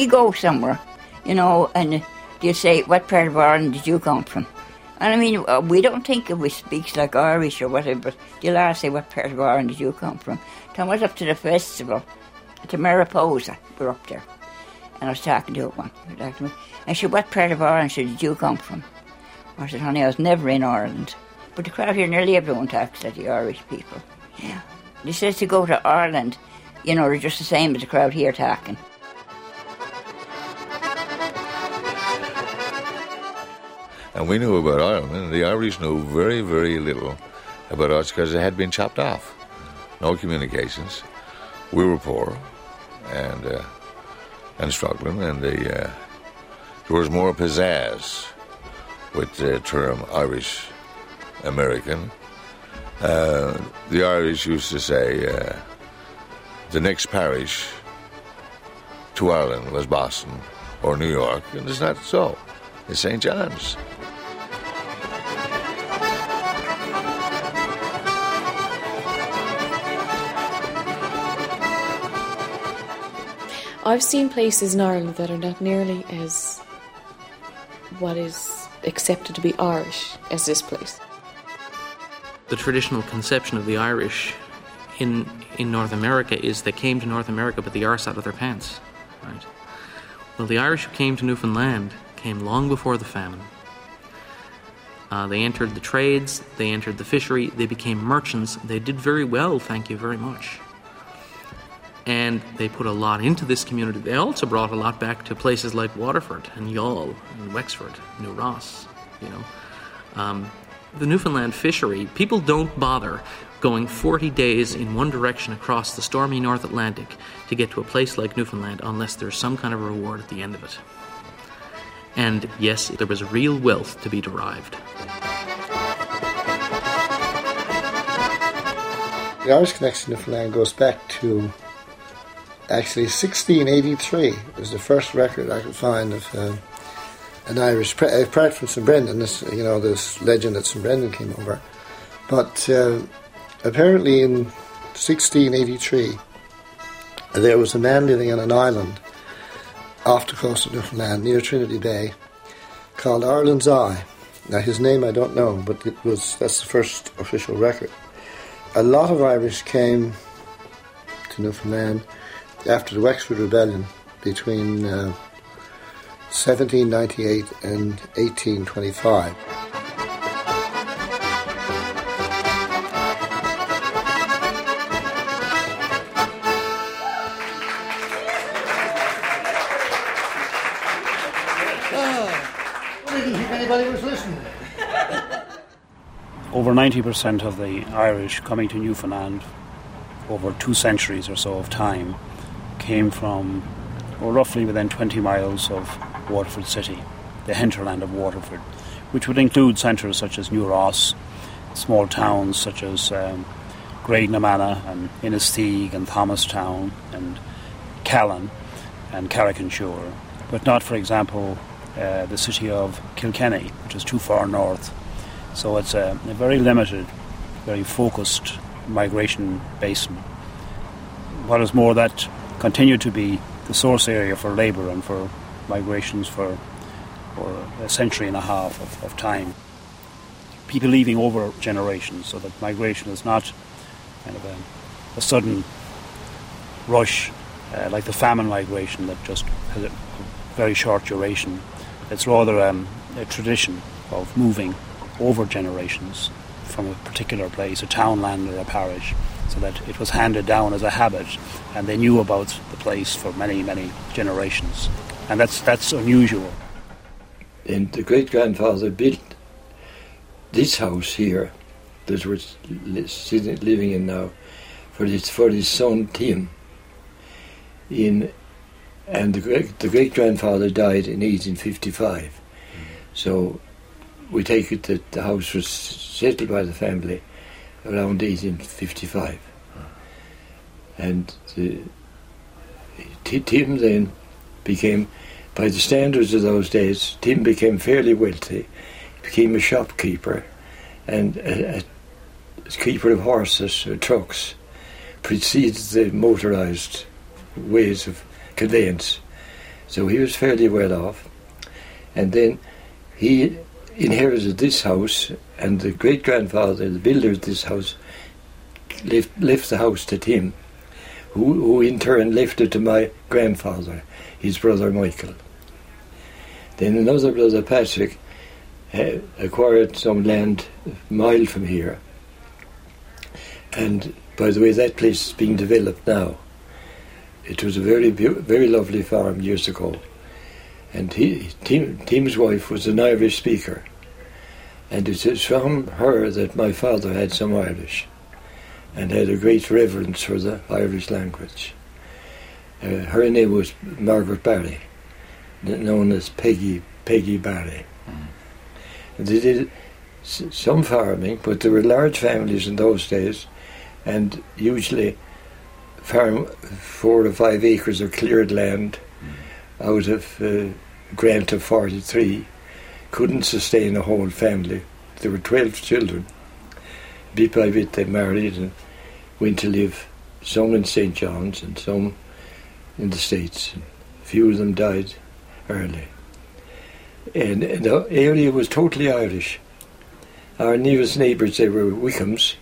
we go somewhere, you know, and you say, what part of Ireland did you come from? And I mean, uh, we don't think we speak like Irish or whatever, but you'll ask, say, what part of Ireland did you come from? Tom went up to the festival, to Mariposa, we're up there. And I was talking to one, and she said, what part of Ireland did you come from? I said, honey, I was never in Ireland. But the crowd here, nearly everyone talks like the Irish people. Yeah. He says to go to Ireland, you know, they're just the same as the crowd here talking. And we knew about Ireland, and the Irish knew very, very little about us because it had been chopped off. No communications. We were poor and uh, and struggling, and the, uh, there was more pizzazz with the term Irish American. Uh, the Irish used to say uh, the next parish to Ireland was Boston or New York, and it's not so. It's St. John's. I've seen places in Ireland that are not nearly as what is accepted to be Irish as this place. The traditional conception of the Irish in in North America is they came to North America but the arse out of their pants. Right. Well, the Irish who came to Newfoundland came long before the famine. Uh, they entered the trades, they entered the fishery, they became merchants. They did very well, thank you very much and they put a lot into this community. They also brought a lot back to places like Waterford and Youghal and Wexford, New Ross, you know. Um, the Newfoundland fishery, people don't bother going 40 days in one direction across the stormy North Atlantic to get to a place like Newfoundland unless there's some kind of reward at the end of it. And yes, there was real wealth to be derived. The Irish connection to Newfoundland goes back to actually 1683 was the first record I could find of uh, an Irish, uh, apart from St Brendan, this, you know, this legend that St Brendan came over. But uh, apparently in 1683, there was a man living on an island off the coast of Newfoundland near Trinity Bay called Ireland's Eye. Now his name I don't know, but it was that's the first official record. A lot of Irish came to Newfoundland after the Wexford Rebellion between uh, 1798 and 1825. Over 90% of the Irish coming to Newfoundland over two centuries or so of time came from or roughly within 20 miles of Waterford City, the hinterland of Waterford, which would include centres such as New Ross, small towns such as um, Graiguenamanagh and Inistioge and Thomastown and Callan and Carrick-on-Suir, but not, for example, uh, the city of Kilkenny, which is too far north. So it's a, a very limited, very focused migration basin. What is more, that continued to be the source area for labour and for migrations for, for a century and a half of, of time. People leaving over generations, so that migration is not kind of a, a sudden rush uh, like the famine migration that just has a very short duration. It's rather um, a tradition of moving over generations from a particular place, a townland or a parish, so that it was handed down as a habit, and they knew about the place for many, many generations, and that's that's unusual. And the great grandfather built this house here that we're living in now for his for his son Tim. In and the great the great grandfather died in 1855, mm. so we take it that the house was settled by the family around 1855. And the, Tim then became, by the standards of those days, Tim became fairly wealthy, became a shopkeeper and a, a keeper of horses or trucks, preceded the motorised ways of conveyance. So he was fairly well off. And then he inherited this house, and the great grandfather, the builder of this house, left, left the house to Tim, who, who in turn left it to my grandfather, his brother Michael. Then another brother, Patrick, acquired some land a mile from here. And by the way, that place is being developed now. It was a very, very lovely farm years ago. And he, Tim, Tim's wife was an Irish speaker. And it is from her that my father had some Irish and had a great reverence for the Irish language. Uh, her name was Margaret Barry, known as Peggy Peggy Barry. Mm. They did some farming, but there were large families in those days, and usually farm four or five acres of cleared land mm. out of uh, grant of 43 couldn't sustain a whole family. There were 12 children. Bit by bit they married and went to live, some in St. John's and some in the States. A few of them died early. And, the area was totally Irish. Our nearest neighbours, they were Wickhams.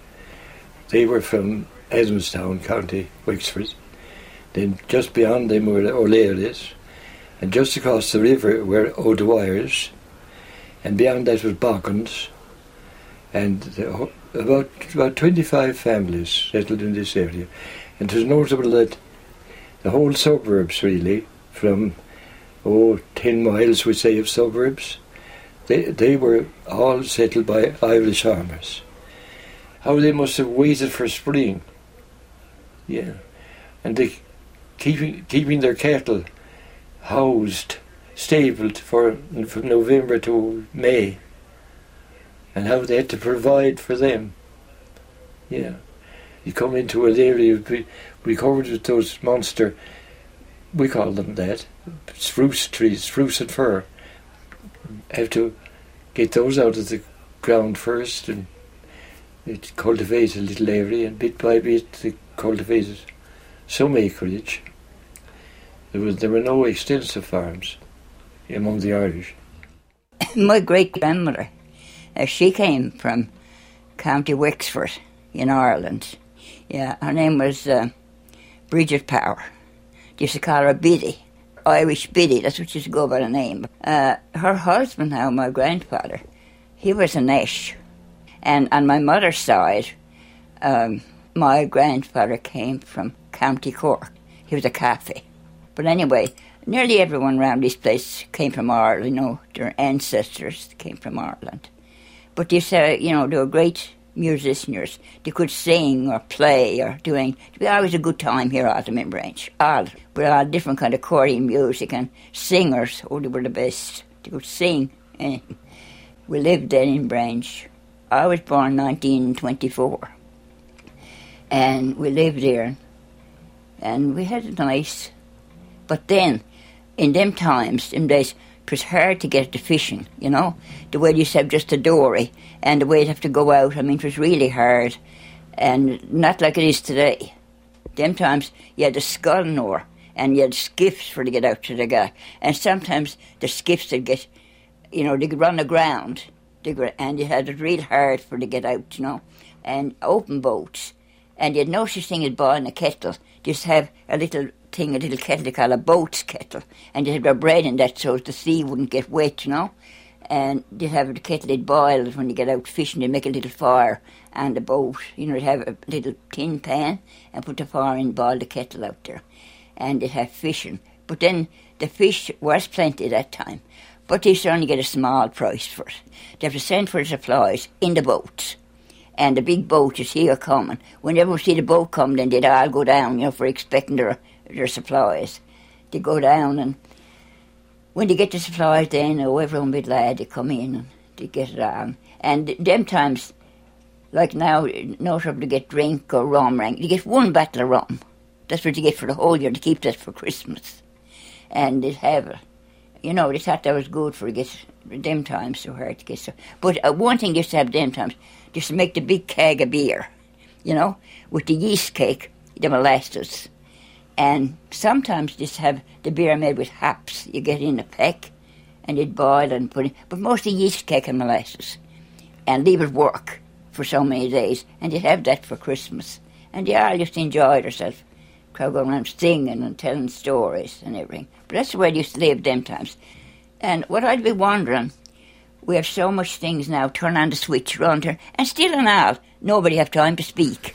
They were from Adamstown, County Wexford. Then just beyond them were O'Learys. And just across the river were O'Dwyer's. And beyond that was Boggins. And about, about 25 families settled in this area. And it was notable that the whole suburbs, really, from oh, 10 miles, we say, of suburbs, they, they were all settled by Irish farmers. How they must have waited for spring. Yeah. And they keeping keeping their cattle housed, stabled for from November to May. And how they had to provide for them. Yeah. You come into an area we covered with those monster we call them that. Spruce trees, spruce and fir. Have to get those out of the ground first and it cultivate a little area and bit by bit they cultivated some acreage. There was there were no extensive farms among the Irish. My great grandmother, uh, she came from County Wexford in Ireland. Yeah, her name was uh, Bridget Power. Used to call her Biddy. Irish Biddy, that's what she used to go by the name. Uh, her husband now, my grandfather, he was a Nash. And on my mother's side, um, my grandfather came from County Cork. He was a cafe. But anyway, nearly everyone around this place came from Ireland, you know, their ancestors came from Ireland. But they said, you know, they were great musicians. They could sing or play or doing. It was always a good time here at the Branch. All with all different kind of choral music and singers. Oh, they were the best. They could sing. And we lived then in Branch. I was born 1924, and we lived there, and we had it nice. But then, in them times, them days, it was hard to get to fishing, you know, the way you said just a dory and the way you'd have to go out. I mean, it was really hard and not like it is today. Them times you had a sculling and you had skiffs for to get out to the guy. And sometimes the skiffs would get, you know, they'd run aground and you had it real hard for to get out, you know, and open boats. And you had no such thing as boiling a kettle. Just have a little thing, a little kettle they call a boat's kettle, and you had your bread in that so the sea wouldn't get wet, you know. And you'd have the kettle it boiled when you get out fishing, you'd make a little fire and the boat, you know, you'd have a little tin pan and put the fire in, boil the kettle out there. And you'd have fishing. But then the fish was plenty that time. But they used to only get a small price for it. They have to send for supplies in the boats and the big boat is here coming. Whenever we see the boat come, then they'd all go down, you know, for expecting their their supplies. They go down and when they get the supplies then oh everyone be glad to come in and to get it on. And them times like now no trouble to get drink or rum. You get one bottle of rum. That's what you get for the whole year to keep that for Christmas. And they'd have. You know, they thought that was good for get them times so hard to get so but uh, one thing they used to have them times, just to make the big keg of beer, you know, with the yeast cake, the molasses And sometimes just have the beer made with hops. You get in a peck and you'd boil and put in, but mostly yeast cake and molasses. And leave it work for so many days. And you'd have that for Christmas. And you all just enjoyed yourself. Crowd around singing and telling stories and everything. But that's the way they used to live them times. And what I'd be wondering, we have so much things now, turn on the switch, run, turn, and still and all, nobody have time to speak.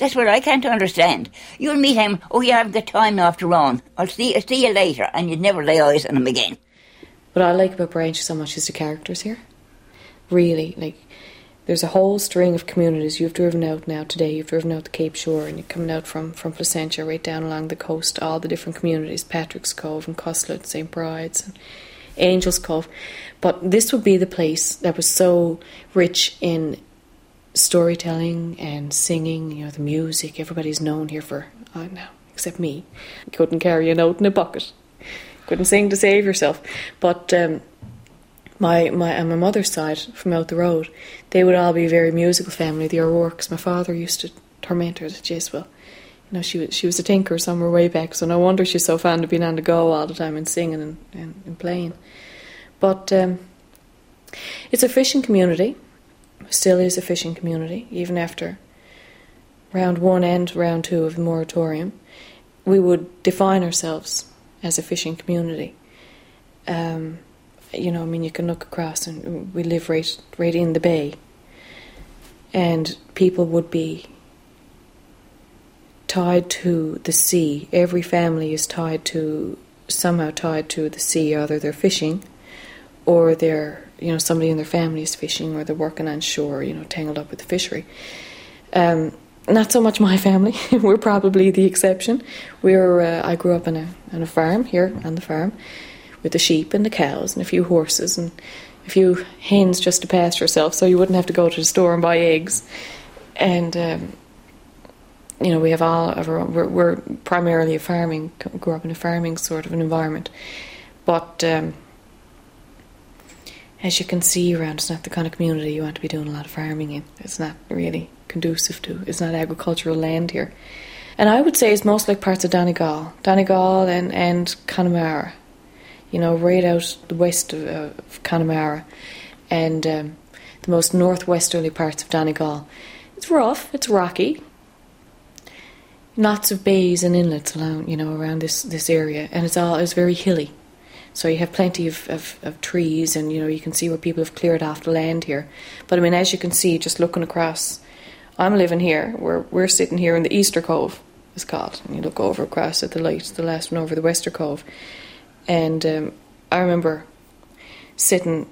That's what I can't understand. You'll meet him, oh, you haven't got time after run. I'll see, I'll see you later, and you'd never lay eyes on him again. What I like about Branch so much is the characters here. Really, like, there's a whole string of communities you've driven out now today. You've driven out the Cape Shore, and you're coming out from, from Placentia right down along the coast, all the different communities Patrick's Cove and Cuslett, St. Bride's, and Angel's Cove. But this would be the place that was so rich in storytelling and singing, you know, the music. Everybody's known here for, oh, no, except me. Couldn't carry a note in a bucket. Couldn't sing to save yourself. But um, my, my, on my mother's side, from out the road, they would all be a very musical family, the O'Rourke's. My father used to torment her at Jeswell. You know, she was, she was a tinker somewhere way back, so no wonder she's so fond of being on the go all the time and singing and, and, and playing. But um, it's a fishing community still is a fishing community, even after round one and round two of the moratorium. We would define ourselves as a fishing community. Um, you know, I mean, you can look across and we live right, right in the bay, and people would be tied to the sea. Every family is tied to somehow tied to the sea. Either they're fishing, or they're you know somebody in their family is fishing or they're working on shore, you know, tangled up with the fishery. Um, not so much my family. We're probably the exception. We're uh, I grew up on a on a farm here on the farm with the sheep and the cows and a few horses and a few hens just to pasture yourself, so you wouldn't have to go to the store and buy eggs. And um, you know, we have all of our own, we're, we're, primarily a farming, grew up in a farming sort of an environment, but. Um, as you can see around, it's not the kind of community you want to be doing a lot of farming in. It's not really conducive to. It's not agricultural land here, and I would say it's most like parts of Donegal, Donegal and and Connemara. You know, right out the west of, uh, of Connemara, and um, the most northwesterly parts of Donegal. It's rough. It's rocky. Lots of bays and inlets around, you know, around this this area, and it's all it's very hilly so you have plenty of, of, of, trees, and you know you can see where people have cleared off the land here. But I mean, as you can see, just looking across, I'm living here. We're we're sitting here in the Easter Cove, it's called. And you look over across at the light, the last one over the Wester Cove, and um, I remember sitting.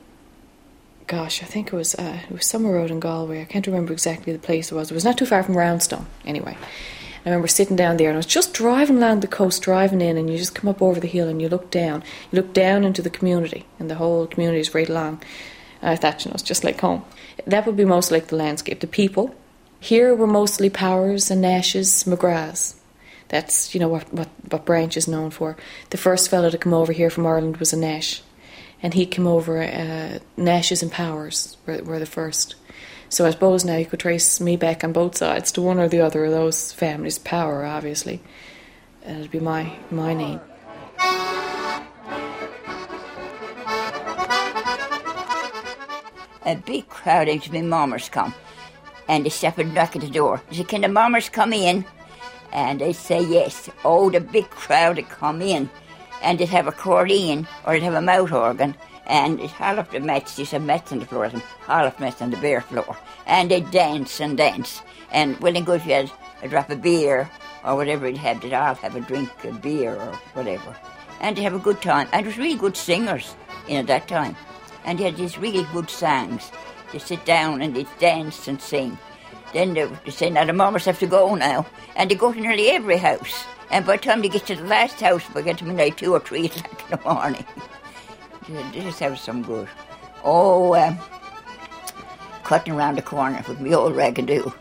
Gosh, I think it was uh, it was somewhere out in Galway. I can't remember exactly the place it was. It was not too far from Roundstone, anyway. I remember sitting down there and I was just driving along the coast, driving in, and you just come up over the hill and you look down. You look down into the community, and the whole community is right along. And I thought, you know, it's just like home. That would be most like the landscape. The people. Here were mostly Powers and Nashes, McGraths. That's, you know, what, what, what Branch is known for. The first fellow to come over here from Ireland was a Nash. And he came over, uh, Nashes and Powers were, were the first. So I suppose now you could trace me back on both sides to one or the other of those families. Power, obviously. And it'd be my my name. A big crowd of me mummers come, and they step and knock at the door. They say, "Can the mummers come in?" And they say yes. Oh, the big crowd would come in, and they'd have a accordion or they'd have a mouth organ, and all of the mats, there's a mats on the floor, and all of mats on the bare floor. And they dance and dance. And and good you had a drop of beer or whatever you'd have, they'd all have a drink of beer or whatever. And they have a good time. And it was really good singers in at that time. And they had these really good songs. They sit down and they dance and sing. Then they, they say, now the mummers have to go now. And they go to nearly every house. And by the time they get to the last house, we get to midnight two or three o'clock in the morning. This have some good. Oh, um, cutting around the corner with my old ragadoo.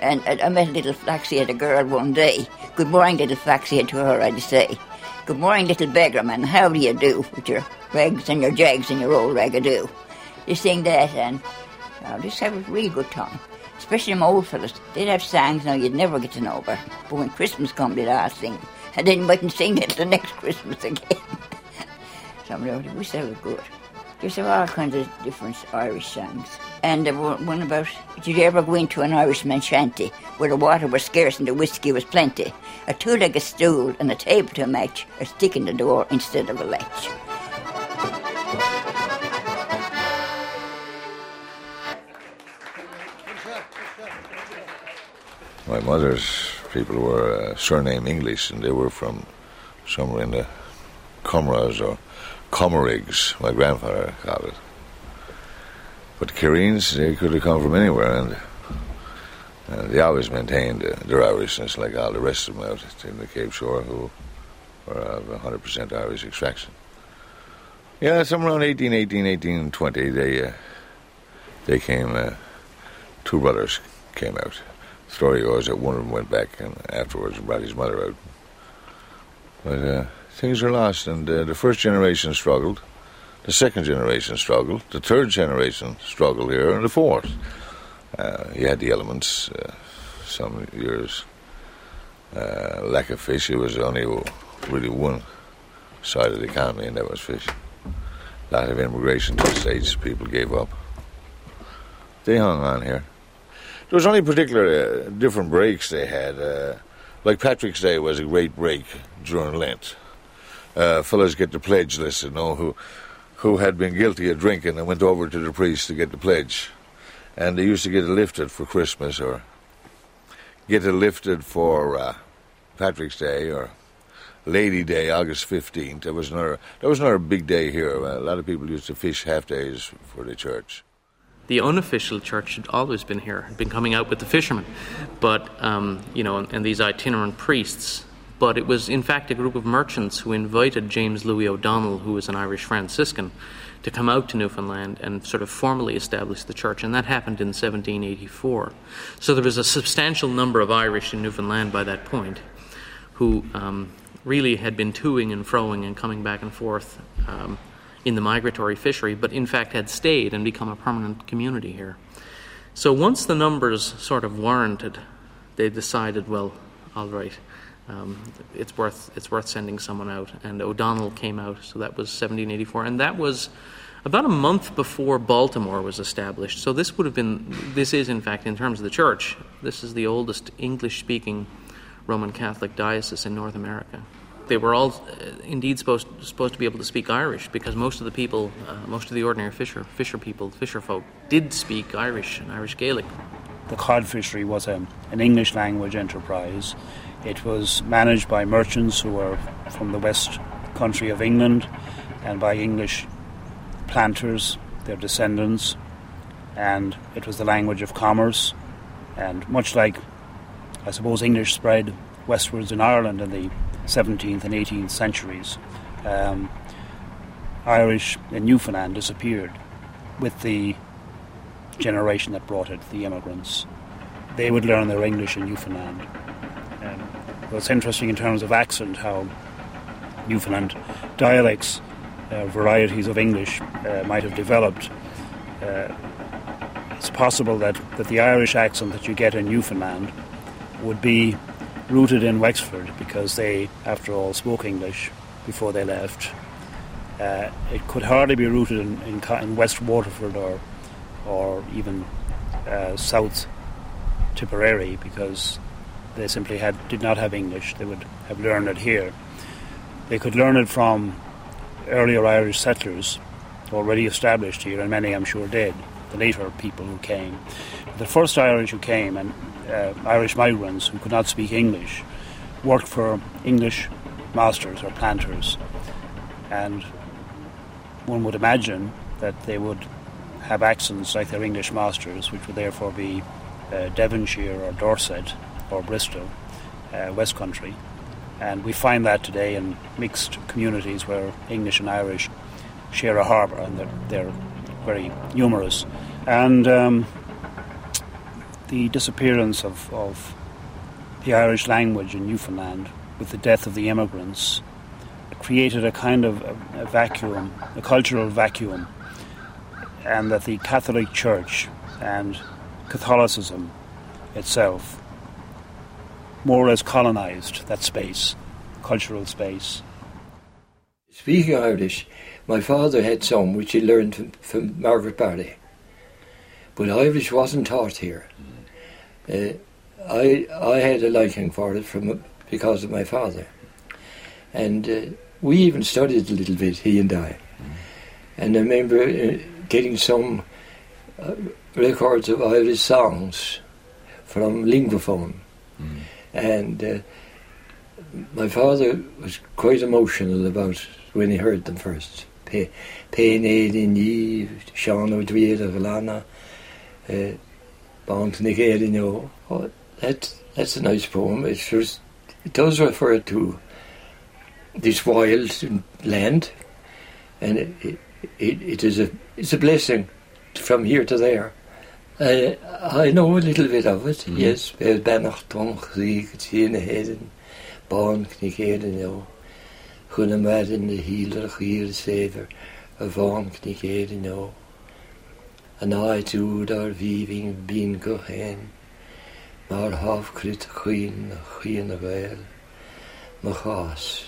And I, I met a little flaxy-headed girl one day. Good morning, little flaxy-head to her, I'd say. Good morning, little beggarman. How do you do with your rags and your jags and your old ragadoo? You sing that, and uh, just have a really good time. Especially them old fellas. They'd have songs now you'd never get to know. But when Christmas come, they'd all sing and then mightn't sing it the next Christmas again. Somebody we said it was good. There's all kinds of different Irish songs. And there were one about, did you ever go into an Irishman's shanty where the water was scarce and the whiskey was plenty? A two-legged stool and a table to match, a stick in the door instead of a latch. My mother's people were uh, surname English, and they were from somewhere in the Comras or Comerigs, my grandfather called it. But Kireens, they could have come from anywhere, and, and they always maintained uh, their Irishness like all the rest of them out in the Cape Shore who were of 100% Irish extraction. Yeah, somewhere around 1818, 1820, they, uh, they came, uh, two brothers came out. The story goes that one of them went back and afterwards brought his mother out. But uh, things are lost, and uh, the first generation struggled, the second generation struggled, the third generation struggled here, and the fourth. Uh, you had the elements, uh, some years, uh, lack of fish. It was only really one side of the economy, and that was fish. A lot of immigration to the States, people gave up. They hung on here. There was only particular uh, different breaks they had. Uh, like Patrick's Day was a great break during Lent. Uh, fellows get the pledge list, you know, who who had been guilty of drinking and went over to the priest to get the pledge. And they used to get it lifted for Christmas or get it lifted for uh, Patrick's Day or Lady Day, August 15th. There was another, that was another big day here. A lot of people used to fish half days for the church the unofficial church had always been here, had been coming out with the fishermen, but um, you know, and, and, these itinerant priests. But it was in fact a group of merchants who invited James Louis O'Donel, who was an Irish Franciscan, to come out to Newfoundland and sort of formally establish the church, and that happened in 1784. So there was a substantial number of Irish in Newfoundland by that point, who um, really had been toing and froing and coming back and forth. Um, in the migratory fishery, but in fact had stayed and become a permanent community here. So once the numbers sort of warranted, they decided, well, all right, um, it's worth it's worth sending someone out. And O'Donel came out, so that was 1784, and that was about a month before Baltimore was established. So this would have been this is in fact in terms of the church, this is the oldest English-speaking Roman Catholic diocese in North America they were all uh, indeed supposed supposed to be able to speak Irish because most of the people, uh, most of the ordinary fisher fisher people, fisher folk, did speak Irish and Irish Gaelic. The cod fishery was a, an English language enterprise. It was managed by merchants who were from the west country of England and by English planters, their descendants, and it was the language of commerce. And much like, I suppose, English spread westwards in Ireland in the 17th and 18th centuries, um, Irish in Newfoundland disappeared with the generation that brought it, the immigrants. They would learn their English in Newfoundland. Um, it's interesting in terms of accent how Newfoundland dialects, uh, varieties of English uh, might have developed. Uh, it's possible that, that the Irish accent that you get in Newfoundland would be rooted in Wexford because they, after all, spoke English before they left. Uh, it could hardly be rooted in, in, in West Waterford or, or even uh, South Tipperary because they simply had, did not have English. They would have learned it here. They could learn it from earlier Irish settlers already established here, and many I'm sure did, the later people who came. The first Irish who came, and uh, Irish migrants who could not speak English worked for English masters or planters, and one would imagine that they would have accents like their English masters, which would therefore be uh, Devonshire or Dorset or Bristol, uh, West Country. And we find that today in mixed communities where English and Irish share a harbour, and they're, they're very numerous. And um, the disappearance of, of the Irish language in Newfoundland with the death of the immigrants created a kind of a, a vacuum, a cultural vacuum, and that the Catholic Church and Catholicism itself more or less colonized that space cultural space. Speaking Irish, my father had some which he learned from, from Margaret Barry. But Irish wasn't taught here. Uh, I I had a liking for it from because of my father, and uh, we even studied a little bit, he and I. And I remember uh, getting some uh, records of Irish songs from Linguaphone, mm. And uh, my father was quite emotional about when he heard them first. Pe Aid in Eve, Sean know. That, that's a nice poem. It, just, it does refer to this wild land, and it, it, it is a it's a blessing from here to there. I I know a little bit of it. Mm-hmm. Yes, Benach Tonch, the Tina Heden, Born Kniheden, jo. Chunna med in the healer, hier saver, a Vorn Kniheden, jo. An eye to our weaving bean go hen. Mar hafcrit chuin chuin a bhil, mar chás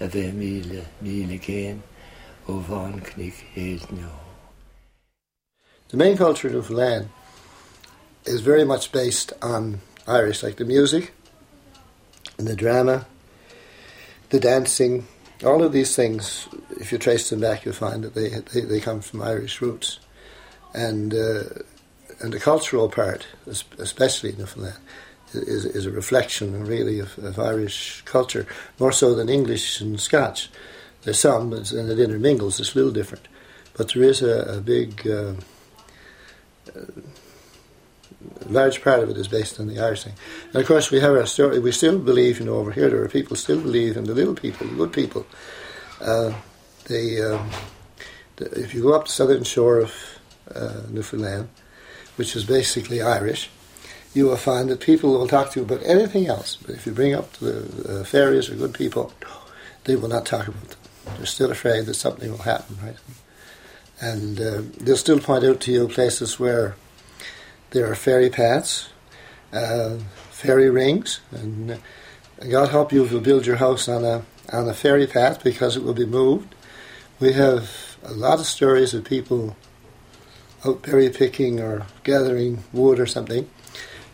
a bheith míle míle géin ó bhancnig éadneo. The main culture of Newfoundland is very much based on Irish, like the music and the drama, the dancing, all of these things, if you trace them back, you'll find that they, they, they come from Irish roots. And uh, and the cultural part, especially in Newfoundland, is, is a reflection really of, of, Irish culture, more so than English and Scotch. There's some, and it intermingles, it's a little different. But there is a, a big, uh, uh, large part of it is based on the Irish thing. And of course, we have our story, we still believe, you know, over here, there are people still believe in the little people, the good people. Uh, um, the, if you go up the southern shore of uh, Newfoundland, which is basically Irish, you will find that people will talk to you about anything else. But if you bring up the uh, fairies or good people, they will not talk about them. They're still afraid that something will happen, right? And uh, they'll still point out to you places where there are fairy paths, uh, fairy rings, and God help you if you build your house on a on a fairy path because it will be moved. We have a lot of stories of people out berry picking or gathering wood or something,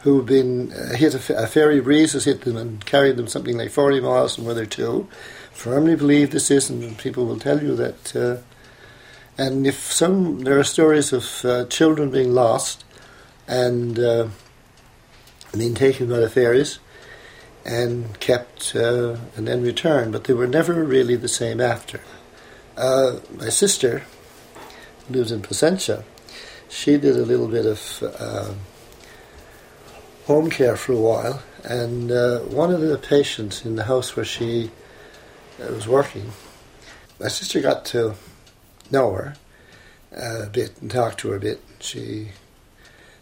who've been uh, hit a, a fairy breeze has hit them and carried them something like 40 miles from where they're to. Firmly believe this is, and people will tell you that. Uh, and if some, there are stories of uh, children being lost and uh, by the fairies and kept uh, and then returned, but they were never really the same after. Uh, my sister lives in Placentia she did a little bit of uh, home care for a while, and uh, one of the patients in the house where she uh, was working, my sister got to know her uh, a bit and talk to her a bit. She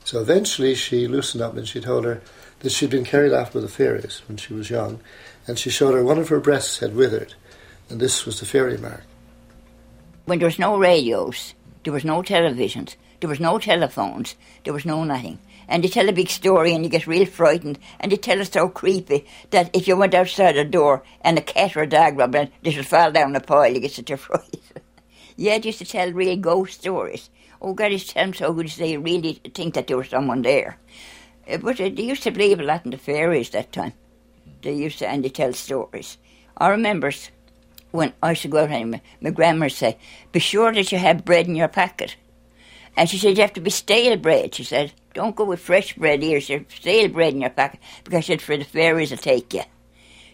so eventually she loosened up and she told her that she'd been carried off by the fairies when she was young, and she showed her one of her breasts had withered, and this was the fairy mark. When there was no radios, there was no televisions, there was no telephones. There was no nothing. And they tell a big story and you get real frightened. And they tell it so creepy that if you went outside the door and a cat or a dog robbed it, they should fall down the pile, you get such a fright. yeah, they used to tell real ghost stories. Oh, God, it's tell them so good they really think that there was someone there. But they used to believe a lot in the fairies that time. They used to, and they tell stories. I remember when I used to go out and my, my grandma say, be sure that you have bread in your pocket. And she said, you have to be stale bread. She said, don't go with fresh bread here. She said, stale bread in your packet because she said, for the fairies will take you.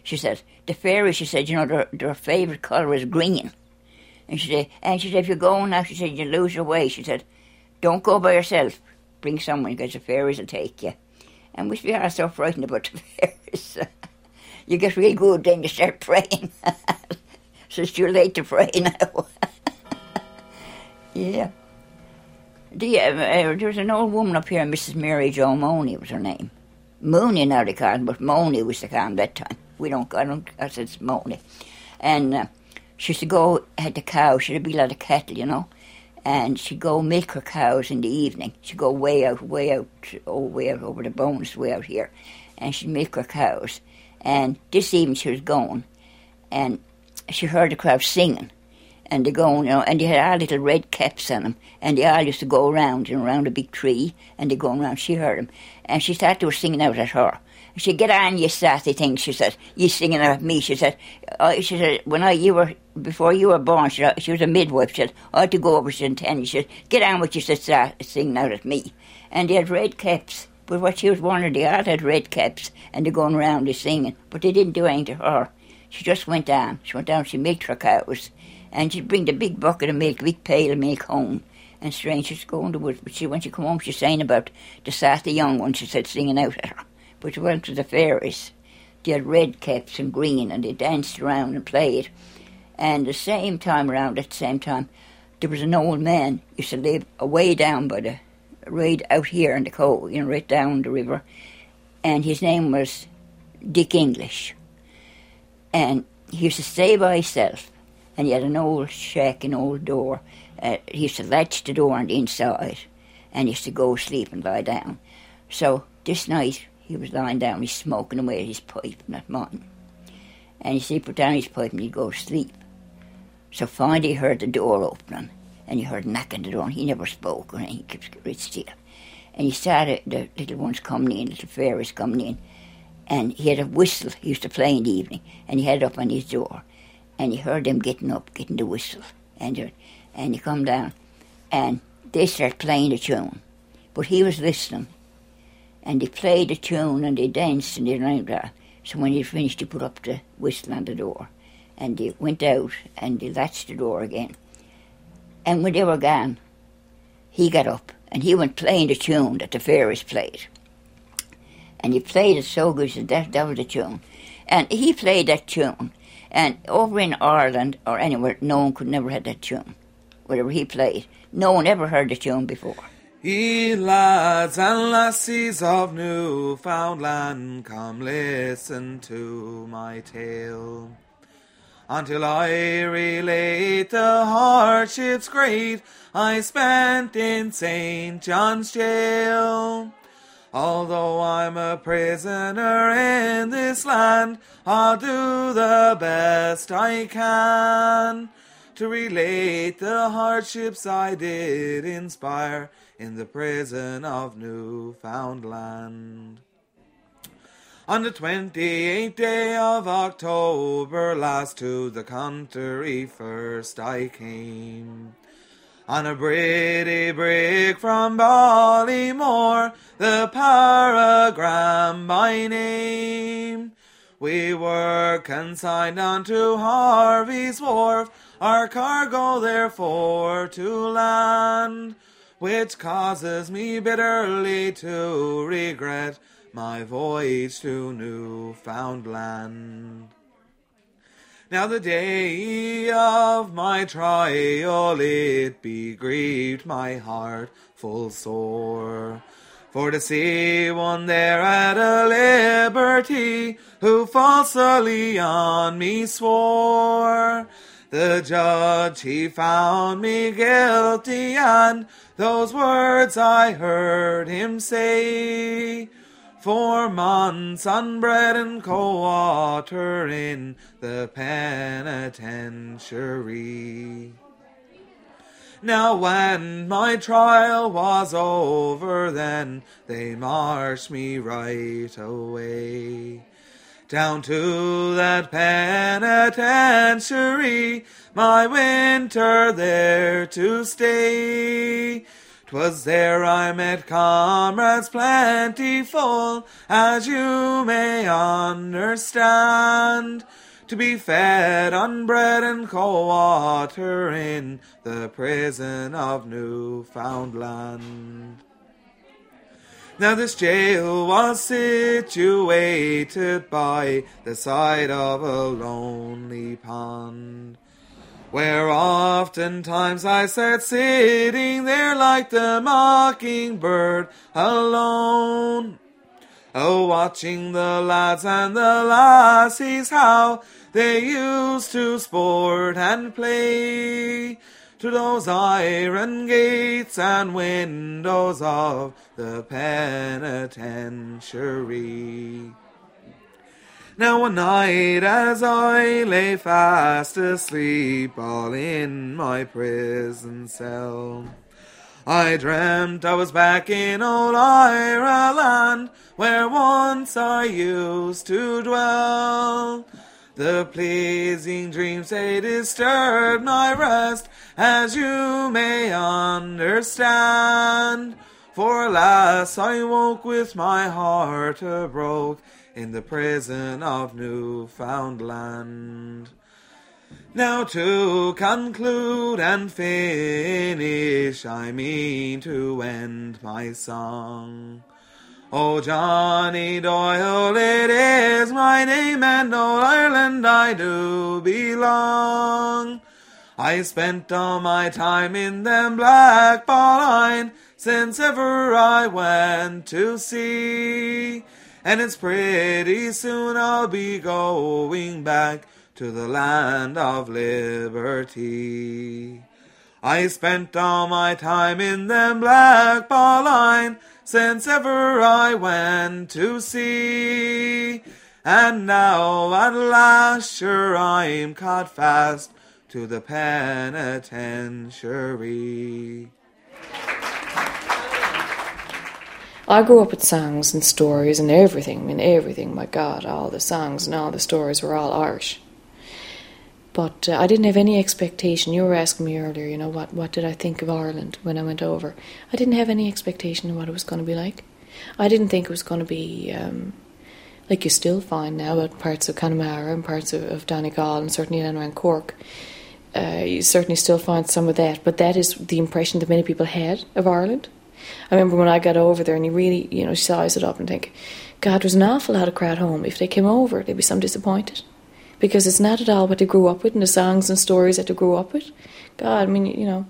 She said, the fairies, she said, you know, their, their favourite colour is green. And she said, and she said, if you're going now, she said, you lose your way. She said, don't go by yourself. Bring someone because the fairies will take you. And we are so frightened about the fairies. you get real good, then you start praying. so it's too late to pray now. yeah. The, uh, uh, there was an old woman up here, Mrs. Mary Jo Money was her name. Mooney now they call but Mooney was the call that time. We don't, I don't, I said it's Money. And uh, she used to go, had the cow, she'd be like a cattle, you know. And she'd go milk her cows in the evening. She'd go way out, way out, oh, way out over the bones, way out here. And she'd milk her cows. And this evening she was going. and she heard the crowd singing, and they going, you know, and they had all little red caps on them, and they all used to go around, you know, around a big tree, and they going around. She heard them, and she thought they were singing out at her. She "Get on, you sassy thing," she said. "You singing at me?" She said. Oh, she said, "When I you were before you were born," she, said, she was a midwife. She said, "I had to go over." She said, "Ten." She said, "Get on with you," said, singing out at me, and they had red caps. But what she was wondering, they all had red caps, and they're going round and singing, but they didn't do anything to her. She just went down. She went down. She milked her cows, and she'd bring the big bucket of milk, big pail of milk home. And strange, she's going to woods. But she, when she come home, she's saying about the sassy young one. She said singing out at her which went to the fairies. They had red caps and green, and they danced around and played. And the same time around, at the same time, there was an old man used to live away down by the, right out here in the cove, you know, right down the river. And his name was Dick English. And he used to stay by himself, and he had an old shack, an old door. Uh, he used to latch the door on the inside, and he used to go sleep and lie down. So this night he was lying down, he's smoking away his pipe, not mine. And he said he put down his pipe and he'd go to sleep. So finally he heard the door opening and he heard knocking the door and he never spoke and he kept right still. And he started the little ones coming in, little fairies coming in, and he had a whistle he used to play in the evening, and he had it up on his door, and he heard them getting up, getting the whistle, and uh, and he come down, and they start playing the tune, but he was listening, and they played a tune and they danced and they ran that. So when he finished, he put up the whistle on the door, and they went out and they latched the door again. And when they were gone, he got up and he went playing the tune that the fairies played. And he played it so good, that, that was the tune. And he played that tune. And over in Ireland or anywhere, no one could never have that tune. Whatever he played, no one ever heard the tune before. Ye lads and lassies of Newfoundland, come listen to my tale. Until I relate the hardships great I spent in St. John's jail. Although I'm a prisoner in this land, I'll do the best I can to relate the hardships I did inspire in the prison of Newfoundland. On the twenty-eighth day of October last to the country first I came. On a pretty brig from Ballymore, the Paragram by name. We were consigned unto Harvey's wharf, our cargo therefore to land which causes me bitterly to regret my voyage to Newfoundland. Now the day of my trial it begrieved my heart full sore. For to see one there at a liberty who falsely on me swore, the judge he found me guilty, and those words I heard him say. Four months on bread and cold water in the penitentiary. Now when my trial was over, then they marched me right away down to that penitentiary, my winter there to stay. 'Twas there I met comrades plentiful, as you may understand, to be fed on bread and cold water in the prison of Newfoundland. Now this jail was situated by the side of a lonely pond, where oftentimes I sat sitting there like the mockingbird alone. Oh, watching the lads and the lassies, how they used to sport and play to those iron gates and windows of the penitentiary. Now one night as I lay fast asleep all in my prison cell, I dreamt I was back in old Ireland where once I used to dwell. The pleasing dreams they disturbed my rest, as you may understand. For alas, I woke with my heart a broke in the prison of Newfoundland. Now to conclude and finish, I mean to end my song. Oh, Johnny Doyle, it is my name, and old Ireland I do belong. I spent all my time in them black line since ever I went to sea. And it's pretty soon I'll be going back to the land of liberty. I spent all my time in them black line since ever I went to sea. And now at last sure I'm caught fast to the penitentiary. I grew up with songs and stories and everything. Mean, everything. My God, all the songs and all the stories were all Irish. But uh, I didn't have any expectation. You were asking me earlier, you know, what, what did I think of Ireland when I went over? I didn't have any expectation of what it was going to be like. I didn't think it was going to be um, like you still find now at parts of Connemara and parts of, of Donegal and certainly in around Cork. Uh, you certainly still find some of that, but that is the impression that many people had of Ireland. I remember when I got over there and you really, you know, size it up and think, God, there's an awful lot of crowd home. If they came over, they'd be some disappointed because it's not at all what they grew up with and the songs and stories that they grew up with. God, I mean, you know,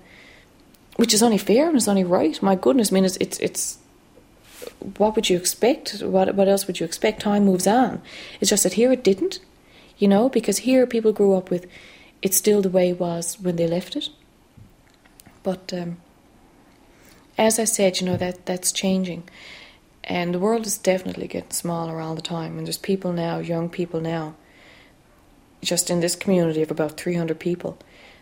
which is only fair and it's only right. My goodness, I mean, it's it's, it's what would you expect? What what else would you expect? Time moves on. It's just that here it didn't, you know, because here people grew up with it's still the way it was when they left it. But um, as I said, you know that that's changing, and the world is definitely getting smaller all the time. And there's people now, young people now, just in this community of about 300 people,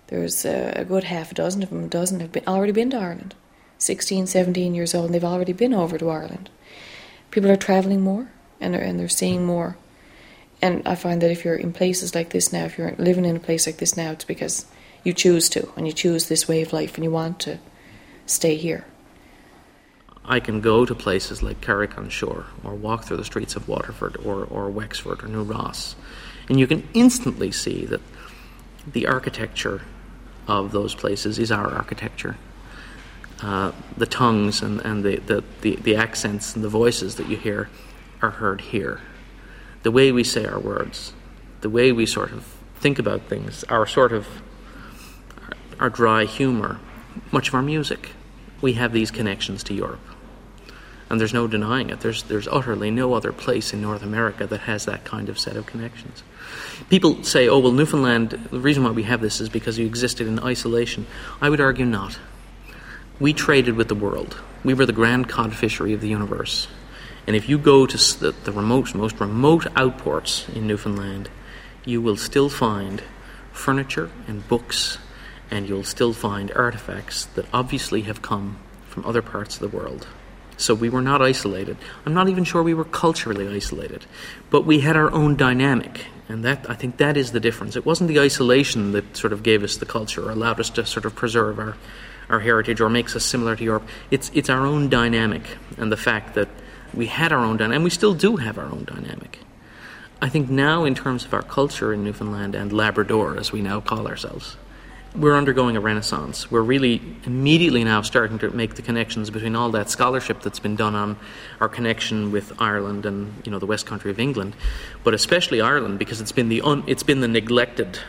there's uh, a good half a dozen of them, a dozen have been, already been to Ireland. 16, 17 years old, and they've already been over to Ireland. People are travelling more and they're, and they're seeing more. And I find that if you're in places like this now, if you're living in a place like this now, it's because you choose to, and you choose this way of life, and you want to stay here. I can go to places like Carrick on Suir or walk through the streets of Waterford, or, or Wexford, or New Ross, and you can instantly see that the architecture of those places is our architecture. Uh, the tongues and, and the, the, the, the, accents and the voices that you hear are heard here. The way we say our words, the way we sort of think about things, our sort of our dry humor, much of our music, we have these connections to Europe. And there's no denying it. There's, there's utterly no other place in North America that has that kind of set of connections. People say, oh, well, Newfoundland, the reason why we have this is because you existed in isolation. I would argue not. We traded with the world. We were the grand cod fishery of the universe. And if you go to the, the remote, most remote outports in Newfoundland, you will still find furniture and books, and you'll still find artifacts that obviously have come from other parts of the world. So we were not isolated. I'm not even sure we were culturally isolated, but we had our own dynamic. And that I think that is the difference. It wasn't the isolation that sort of gave us the culture or allowed us to sort of preserve our, our heritage or makes us similar to Europe. It's it's our own dynamic and the fact that we had our own dynamic and we still do have our own dynamic. I think now in terms of our culture in Newfoundland and Labrador as we now call ourselves, we're undergoing a renaissance. We're really immediately now starting to make the connections between all that scholarship that's been done on our connection with Ireland and you know the West Country of England, but especially Ireland because it's been the un, it's been the neglected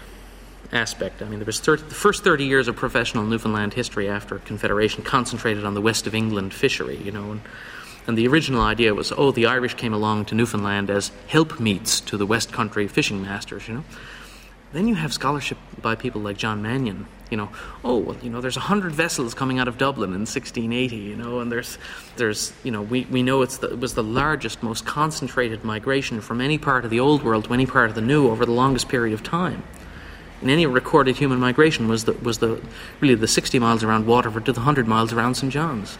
aspect. I mean, there was 30, the first 30 years of professional Newfoundland history after Confederation concentrated on the West of England fishery, you know, and, and the original idea was, oh, the Irish came along to Newfoundland as helpmeets to the West Country fishing masters, you know Then you have scholarship by people like John Mannion. You know, oh well, you know, there's hundred vessels coming out of Dublin in 1680. You know, and there's, there's, you know, we, we know it's the, it was the largest, most concentrated migration from any part of the old world to any part of the new over the longest period of time. In any recorded human migration was the was the really the 60 miles around Waterford to the 100 miles around St John's.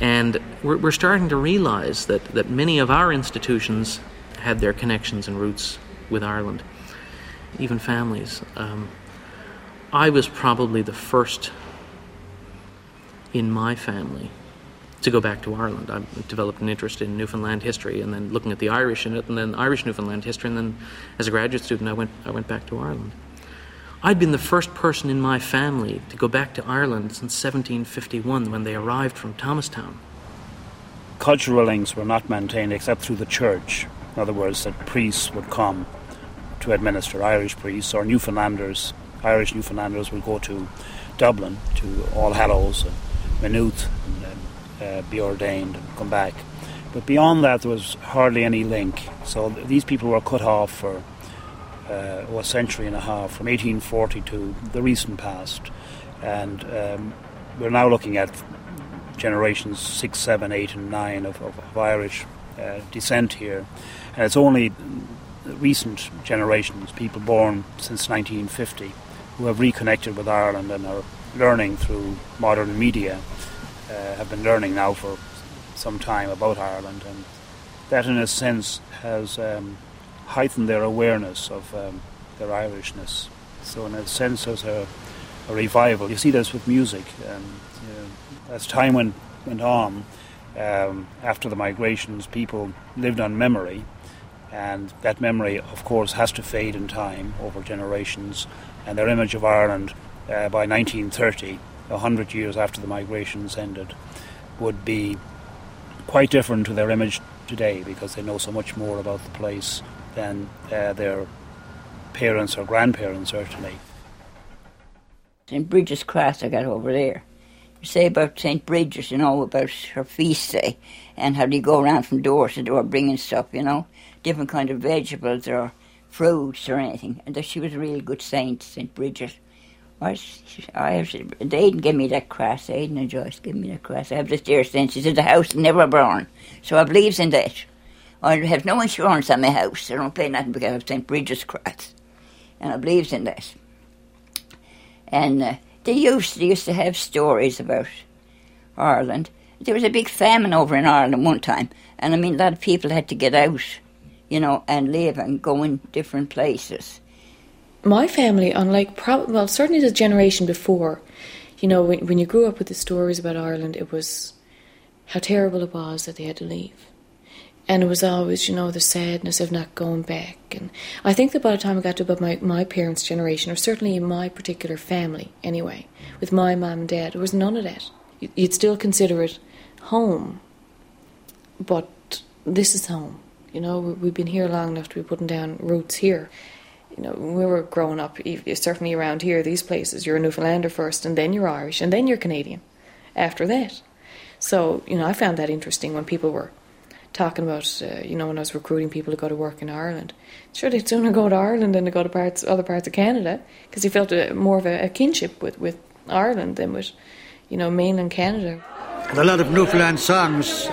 And we're, we're starting to realize that, that many of our institutions had their connections and roots with Ireland, even families. Um, I was probably the first in my family to go back to Ireland. I developed an interest in Newfoundland history and then looking at the Irish in it and then Irish Newfoundland history and then as a graduate student I went I went back to Ireland. I'd been the first person in my family to go back to Ireland since 1751 when they arrived from Thomastown. Cultural links were not maintained except through the church. In other words, that priests would come to administer, Irish priests or Newfoundlanders, Irish Newfoundlanders would go to Dublin, to All Hallows, and Maynooth, and uh, be ordained and come back. But beyond that, there was hardly any link. So th- these people were cut off for uh, a century and a half, from 1840 to the recent past. And um, we're now looking at generations six, seven, eight, and nine of, of, of Irish uh, descent here. And it's only recent generations, people born since 1950, who have reconnected with Ireland and are learning through modern media, uh, have been learning now for some time about Ireland. And that, in a sense, has um, heightened their awareness of um, their Irishness. So, in a sense, there's a, a revival. You see this with music. Um, know, as time went, went on, um, after the migrations, people lived on memory, and that memory, of course, has to fade in time over generations. And their image of Ireland uh, by 1930, a hundred years after the migrations ended, would be quite different to their image today because they know so much more about the place than uh, their parents or grandparents certainly. St. Bridget's Cross I got over there. You say about St. Bridget, you know, about her feast day, and how they go around from door to door bringing stuff, you know, different kind of vegetables or fruits or anything. And that she was a really good saint, St. Bridget. I, I, they didn't give me that cross. Aidan and Joyce gave me that cross. I have this dear saint. She's in the house never born. So I believes in that. I have no insurance on my house. I don't pay nothing because of St. Bridget's cross. And I believes in that. And uh, they used they used to have stories about Ireland. There was a big famine over in Ireland one time, and I mean a lot of people had to get out, you know, and live and go in different places. My family, unlike prob- well, certainly the generation before, you know, when when you grew up with the stories about Ireland, it was how terrible it was that they had to leave. And it was always, you know, the sadness of not going back. And I think that by the time I got to about my, my parents' generation, or certainly in my particular family anyway, with my mum and dad, there was none of that. You'd still consider it home, but this is home. You know, we've been here long enough to be putting down roots here. You know, when we were growing up, certainly around here, these places, you're a Newfoundlander first, and then you're Irish, and then you're Canadian after that. So, you know, I found that interesting when people were talking about, uh, you know, when I was recruiting people to go to work in Ireland. Sure, they'd sooner go to Ireland than to go to parts, other parts of Canada because they felt a, more of a, a, kinship with, with Ireland than with, you know, mainland Canada. A lot of Newfoundland songs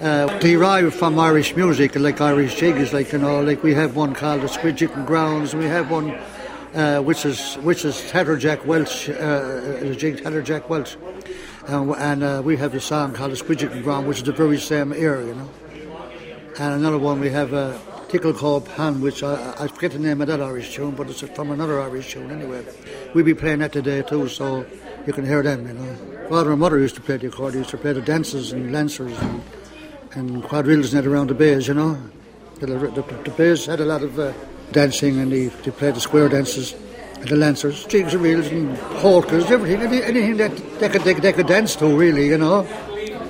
uh, derive from Irish music, like Irish jigs, like you know, like we have one called the Squid Jiggin' Grounds. We have one uh, which is which is Heather Jack Welch, uh, jig Heather Jack Welch, and, uh, we have a song called the Squid Jiggin' Ground, which is the very same era, you know. And another one we have uh, Tickle Cove Pond, which I, I forget the name of that Irish tune, but it's from another Irish tune anyway. We'll be playing that today too, so you can hear them, you know. Father and mother used to play the accordion, used to play the dances and lancers and, and quadrilles and that around the bays, you know. The, the, the bays had a lot of uh, dancing and they, they played the square dances and the lancers, jigs and reels and polkas, everything, anything that they could, they, they could dance to, really, you know.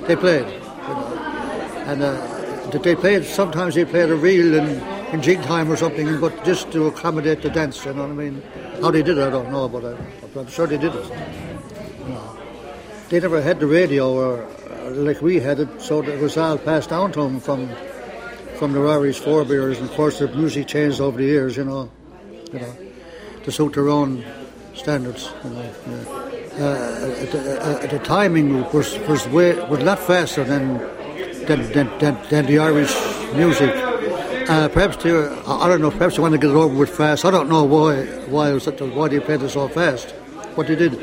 They played, you know. And uh, they played sometimes they played a reel in, in jig time or something, but just to accommodate the dance. You know what I mean? How they did it, I don't know, but, I, am sure they did it. You know. They never had the radio or, like we had it, so it was all passed down to them from from the Irish forebears. And of course, the music changed over the years. You know, you know. to suit their own standards. You know, yeah. uh, the, uh, the, timing was was way, was a lot faster than than, than, than, than the Irish music. Uh, perhaps they, I don't know. Perhaps they want to get it over with fast. I don't know why why was it, why they played it so fast. What they did,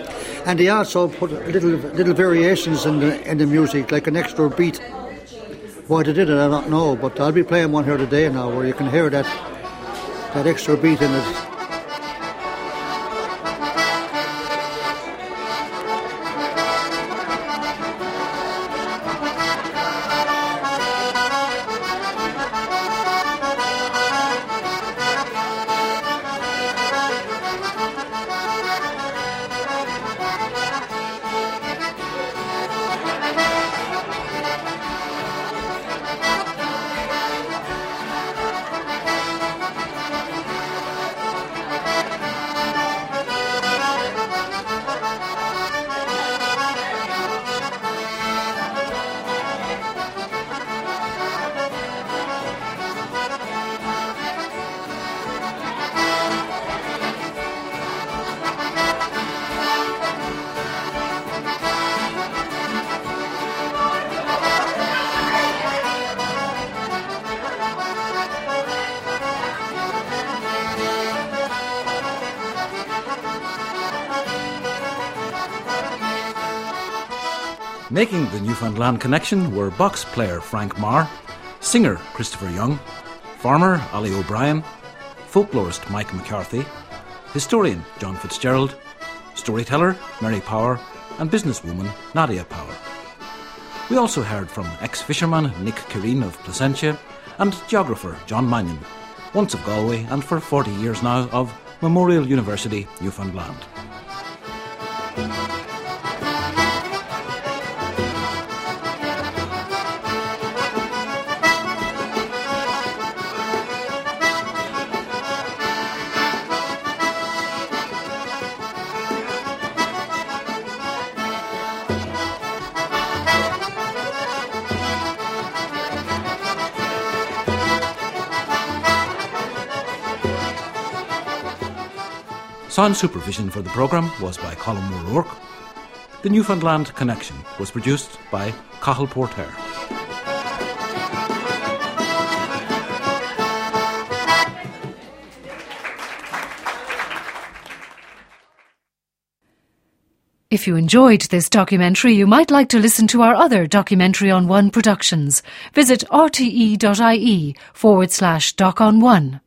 and they also put little little variations in the in the music, like an extra beat. Why they did it, I don't know. But I'll be playing one here today now, where you can hear that that extra beat in it. Newfoundland connection were box player Frank Marr, singer Christopher Young, farmer Ali O'Brien, folklorist Mike McCarthy, historian John Fitzgerald, storyteller Mary Power, and businesswoman Nadia Power. We also heard from ex fisherman Nick Kireen of Placentia and geographer John Mannion, once of Galway and for 40 years now of Memorial University, Newfoundland. Sound supervision for the programme was by Colin O'Rourke. The Newfoundland Connection was produced by Cathal Póirtéir. If you enjoyed this documentary, you might like to listen to our other Documentary on One productions. Visit rte.ie forward slash doc on one.